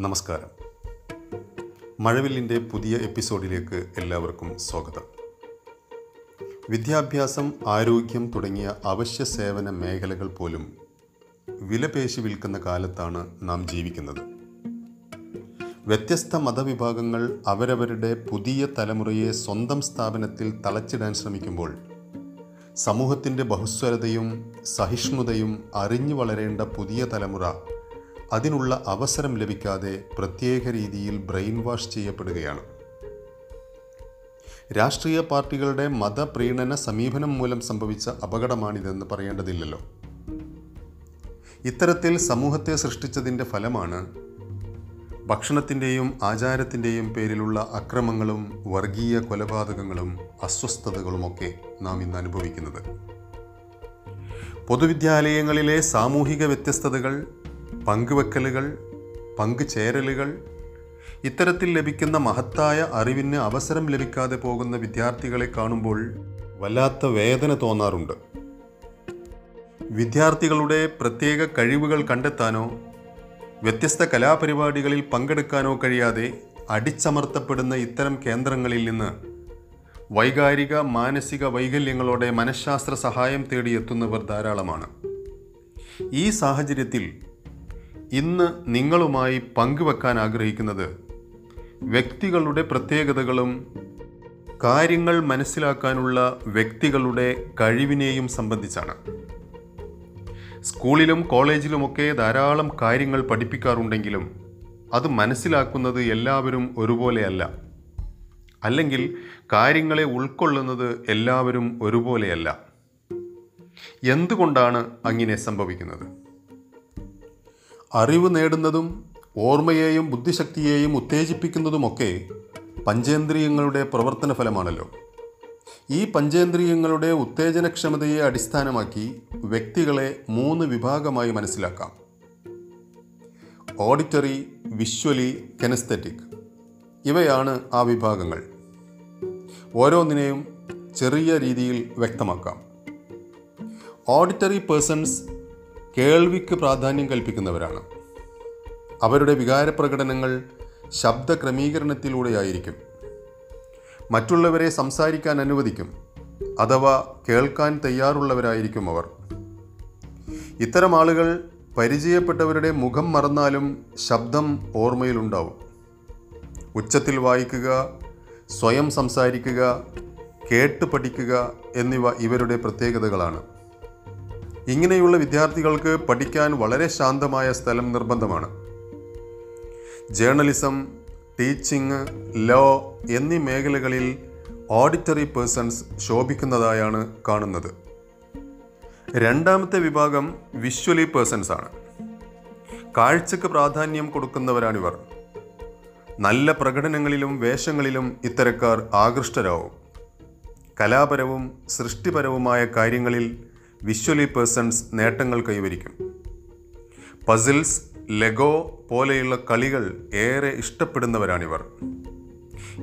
നമസ്കാരം. മഴവില്ലിന്റെ പുതിയ എപ്പിസോഡിലേക്ക് എല്ലാവർക്കും സ്വാഗതം. വിദ്യാഭ്യാസം ആരോഗ്യം തുടങ്ങിയ അവശ്യ സേവന മേഖലകൾ പോലും വിലപേശി വിൽക്കുന്ന കാലത്താണ് നാം ജീവിക്കുന്നത്. വ്യത്യസ്ത മതവിഭാഗങ്ങൾ അവരവരുടെ പുതിയ തലമുറയെ സ്വന്തം സ്ഥാപനത്തിൽ തളച്ചിടാൻ ശ്രമിക്കുമ്പോൾ സമൂഹത്തിന്റെ ബഹുസ്വരതയും സഹിഷ്ണുതയും അറിഞ്ഞു വളരേണ്ട പുതിയ തലമുറ അതിനുള്ള അവസരം ലഭിക്കാതെ പ്രത്യേക രീതിയിൽ ബ്രെയിൻ വാഷ് ചെയ്യപ്പെടുകയാണ്. രാഷ്ട്രീയ പാർട്ടികളുടെ മതപ്രീണന സമീപനം മൂലം സംഭവിച്ച അപകടമാണിതെന്ന് പറയേണ്ടതില്ലല്ലോ. ഇത്തരത്തിൽ സമൂഹത്തെ സൃഷ്ടിച്ചതിന്റെ ഫലമാണ് ഭക്ഷണത്തിന്റെയും ആചാരത്തിന്റെയും പേരിലുള്ള അക്രമങ്ങളും വർഗീയ കൊലപാതകങ്ങളും അസ്വസ്ഥതകളുമൊക്കെ നാം ഇന്ന് അനുഭവിക്കുന്നത്. പൊതുവിദ്യാലയങ്ങളിലെ സാമൂഹിക വ്യത്യസ്തതകൾ പങ്കുവെക്കലുകൾ പങ്കുചേരലുകൾ ഇത്തരത്തിൽ ലഭിക്കുന്ന മഹത്തായ അറിവിന് അവസരം ലഭിക്കാതെ പോകുന്ന വിദ്യാർത്ഥികളെ കാണുമ്പോൾ വല്ലാത്ത വേദന തോന്നാറുണ്ട്. വിദ്യാർത്ഥികളുടെ പ്രത്യേക കഴിവുകൾ കണ്ടെത്താനോ വ്യത്യസ്ത കലാപരിപാടികളിൽ പങ്കെടുക്കാനോ കഴിയാതെ അടിച്ചമർത്തപ്പെടുന്ന ഇത്തരം കേന്ദ്രങ്ങളിൽ നിന്ന് വൈകാരിക മാനസിക വൈകല്യങ്ങളോടെ മനഃശാസ്ത്ര സഹായം തേടിയെത്തുന്നവർ ധാരാളമാണ്. ഈ സാഹചര്യത്തിൽ ഇന്ന് നിങ്ങളുമായി പങ്കുവെക്കാൻ ആഗ്രഹിക്കുന്നത് വ്യക്തികളുടെ പ്രത്യേകതകളും കാര്യങ്ങൾ മനസ്സിലാക്കാനുള്ള വ്യക്തികളുടെ കഴിവിനെയും സംബന്ധിച്ചാണ്. സ്കൂളിലും കോളേജിലുമൊക്കെ ധാരാളം കാര്യങ്ങൾ പഠിപ്പിക്കാറുണ്ടെങ്കിലും അത് മനസ്സിലാക്കുന്നത് എല്ലാവരും ഒരുപോലെയല്ല. അല്ലെങ്കിൽ കാര്യങ്ങളെ ഉൾക്കൊള്ളുന്നത് എല്ലാവരും ഒരുപോലെയല്ല. എന്തുകൊണ്ടാണ് അങ്ങനെ സംഭവിക്കുന്നത്? അറിവ് നേടുന്നതും ഓർമ്മയെയും ബുദ്ധിശക്തിയെയും ഉത്തേജിപ്പിക്കുന്നതുമൊക്കെ പഞ്ചേന്ദ്രിയങ്ങളുടെ പ്രവർത്തന ഫലമാണല്ലോ ഈ പഞ്ചേന്ദ്രിയങ്ങളുടെ ഉത്തേജനക്ഷമതയെ അടിസ്ഥാനമാക്കി വ്യക്തികളെ മൂന്ന് വിഭാഗമായി മനസ്സിലാക്കാം. Auditory visually kinaesthetic. ഇവയാണ് ആ വിഭാഗങ്ങൾ. ഓരോന്നിനെയും ചെറിയ രീതിയിൽ വ്യക്തമാക്കാം. ഓഡിറ്ററി പേഴ്സൺസ് കേൾവിക്ക് പ്രാധാന്യം കൽപ്പിക്കുന്നവരാണ്. അവരുടെ വികാരപ്രകടനങ്ങൾ ശബ്ദ ക്രമീകരണത്തിലൂടെയായിരിക്കും മറ്റുള്ളവരെ സംസാരിക്കാൻ അനുവദിക്കും അഥവാ കേൾക്കാൻ തയ്യാറുള്ളവരായിരിക്കും അവർ. ഇത്തരം ആളുകൾ പരിചയപ്പെട്ടവരുടെ മുഖം മറന്നാലും ശബ്ദം ഓർമ്മയിലുണ്ടാവും. ഉച്ചത്തിൽ വായിക്കുക സ്വയം സംസാരിക്കുക കേട്ട് പഠിക്കുക എന്നിവ ഇവരുടെ പ്രത്യേകതകളാണ്. ഇങ്ങനെയുള്ള വിദ്യാർത്ഥികൾക്ക് പഠിക്കാൻ വളരെ ശാന്തമായ സ്ഥലം നിർബന്ധമാണ്. ജേർണലിസം ടീച്ചിങ് ലോ എന്നീ മേഖലകളിൽ ഓഡിറ്ററി പേഴ്സൺസ് ശോഭിക്കുന്നതായാണ് കാണുന്നത്. രണ്ടാമത്തെ വിഭാഗം വിഷ്വലി പേഴ്സൺസ് ആണ്. കാഴ്ചക്ക് പ്രാധാന്യം കൊടുക്കുന്നവരാണിവർ. നല്ല പ്രകടനങ്ങളിലും വേഷങ്ങളിലും ഇത്തരക്കാർ ആകൃഷ്ടരാവും. കലാപരവും സൃഷ്ടിപരവുമായ കാര്യങ്ങളിൽ വിഷ്വലി പേഴ്സൺസ് നേട്ടങ്ങൾ കൈവരിക്കും. പസിൽസ് ലെഗോ പോലെയുള്ള കളികൾ ഏറെ ഇഷ്ടപ്പെടുന്നവരാണിവർ.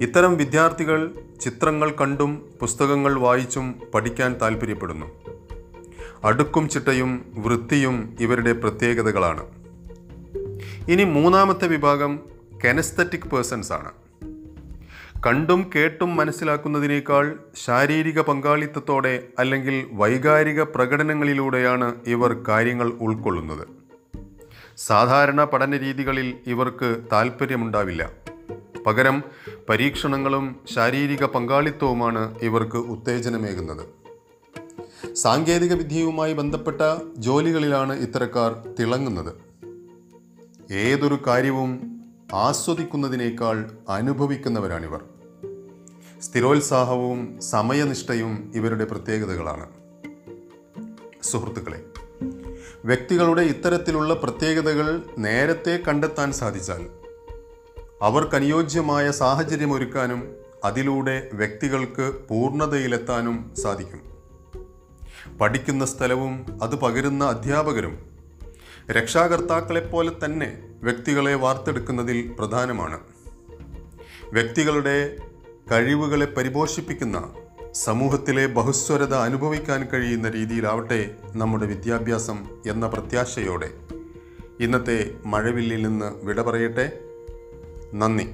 ഇത്തരം വിദ്യാർത്ഥികൾ ചിത്രങ്ങൾ കണ്ടും പുസ്തകങ്ങൾ വായിച്ചും പഠിക്കാൻ താൽപ്പര്യപ്പെടുന്നു. അടുക്കും ചിട്ടയും വൃത്തിയും ഇവരുടെ പ്രത്യേകതകളാണ്. ഇനി മൂന്നാമത്തെ വിഭാഗം കെനസ്തറ്റിക് പേഴ്സൺസ് ആണ്. കണ്ടും കേട്ടും മനസ്സിലാക്കുന്നതിനേക്കാൾ ശാരീരിക പങ്കാളിത്തത്തോടെ അല്ലെങ്കിൽ വൈകാരിക പ്രകടനങ്ങളിലൂടെയാണ് ഇവർ കാര്യങ്ങൾ ഉൾക്കൊള്ളുന്നത്. സാധാരണ പഠന രീതികളിൽ ഇവർക്ക് താല്പര്യമുണ്ടാവില്ല പകരം പരീക്ഷണങ്ങളും ശാരീരിക പങ്കാളിത്തവുമാണ് ഇവർക്ക് ഉത്തേജനമേകുന്നത്. സാങ്കേതിക വിദ്യയുമായി ബന്ധപ്പെട്ട ജോലികളിലാണ് ഇത്തരക്കാർ തിളങ്ങുന്നത്. ഏതൊരു കാര്യവും ആസ്വദിക്കുന്നതിനേക്കാൾ അനുഭവിക്കുന്നവരാണിവർ. സ്ഥിരോത്സാഹവും സമയനിഷ്ഠയും ഇവരുടെ പ്രത്യേകതകളാണ്. സുഹൃത്തുക്കളെ വ്യക്തികളുടെ ഇത്തരത്തിലുള്ള പ്രത്യേകതകൾ നേരത്തെ കണ്ടെത്താൻ സാധിച്ചാൽ അവർക്കനുയോജ്യമായ സാഹചര്യമൊരുക്കാനും അതിലൂടെ വ്യക്തികൾക്ക് പൂർണതയിലെത്താനും സാധിക്കും. പഠിക്കുന്ന സ്ഥലവും അത് പകരുന്ന അധ്യാപകരും രക്ഷാകർത്താക്കളെപ്പോലെ തന്നെ വ്യക്തികളെ വാർത്തെടുക്കുന്നതിൽ പ്രധാനമാണ്. വ്യക്തികളുടെ കഴിവുകളെ പരിപോഷിപ്പിക്കുന്ന സമൂഹത്തിലെ ബഹുസ്വരത അനുഭവിക്കാൻ കഴിയുന്ന രീതിയിലാവട്ടെ നമ്മുടെ വിദ്യാഭ്യാസം എന്ന പ്രത്യാശയോടെ. ഇന്നത്തെ മഴവില്ലിൽ നിന്ന് വിട പറയട്ടെ. നന്ദി.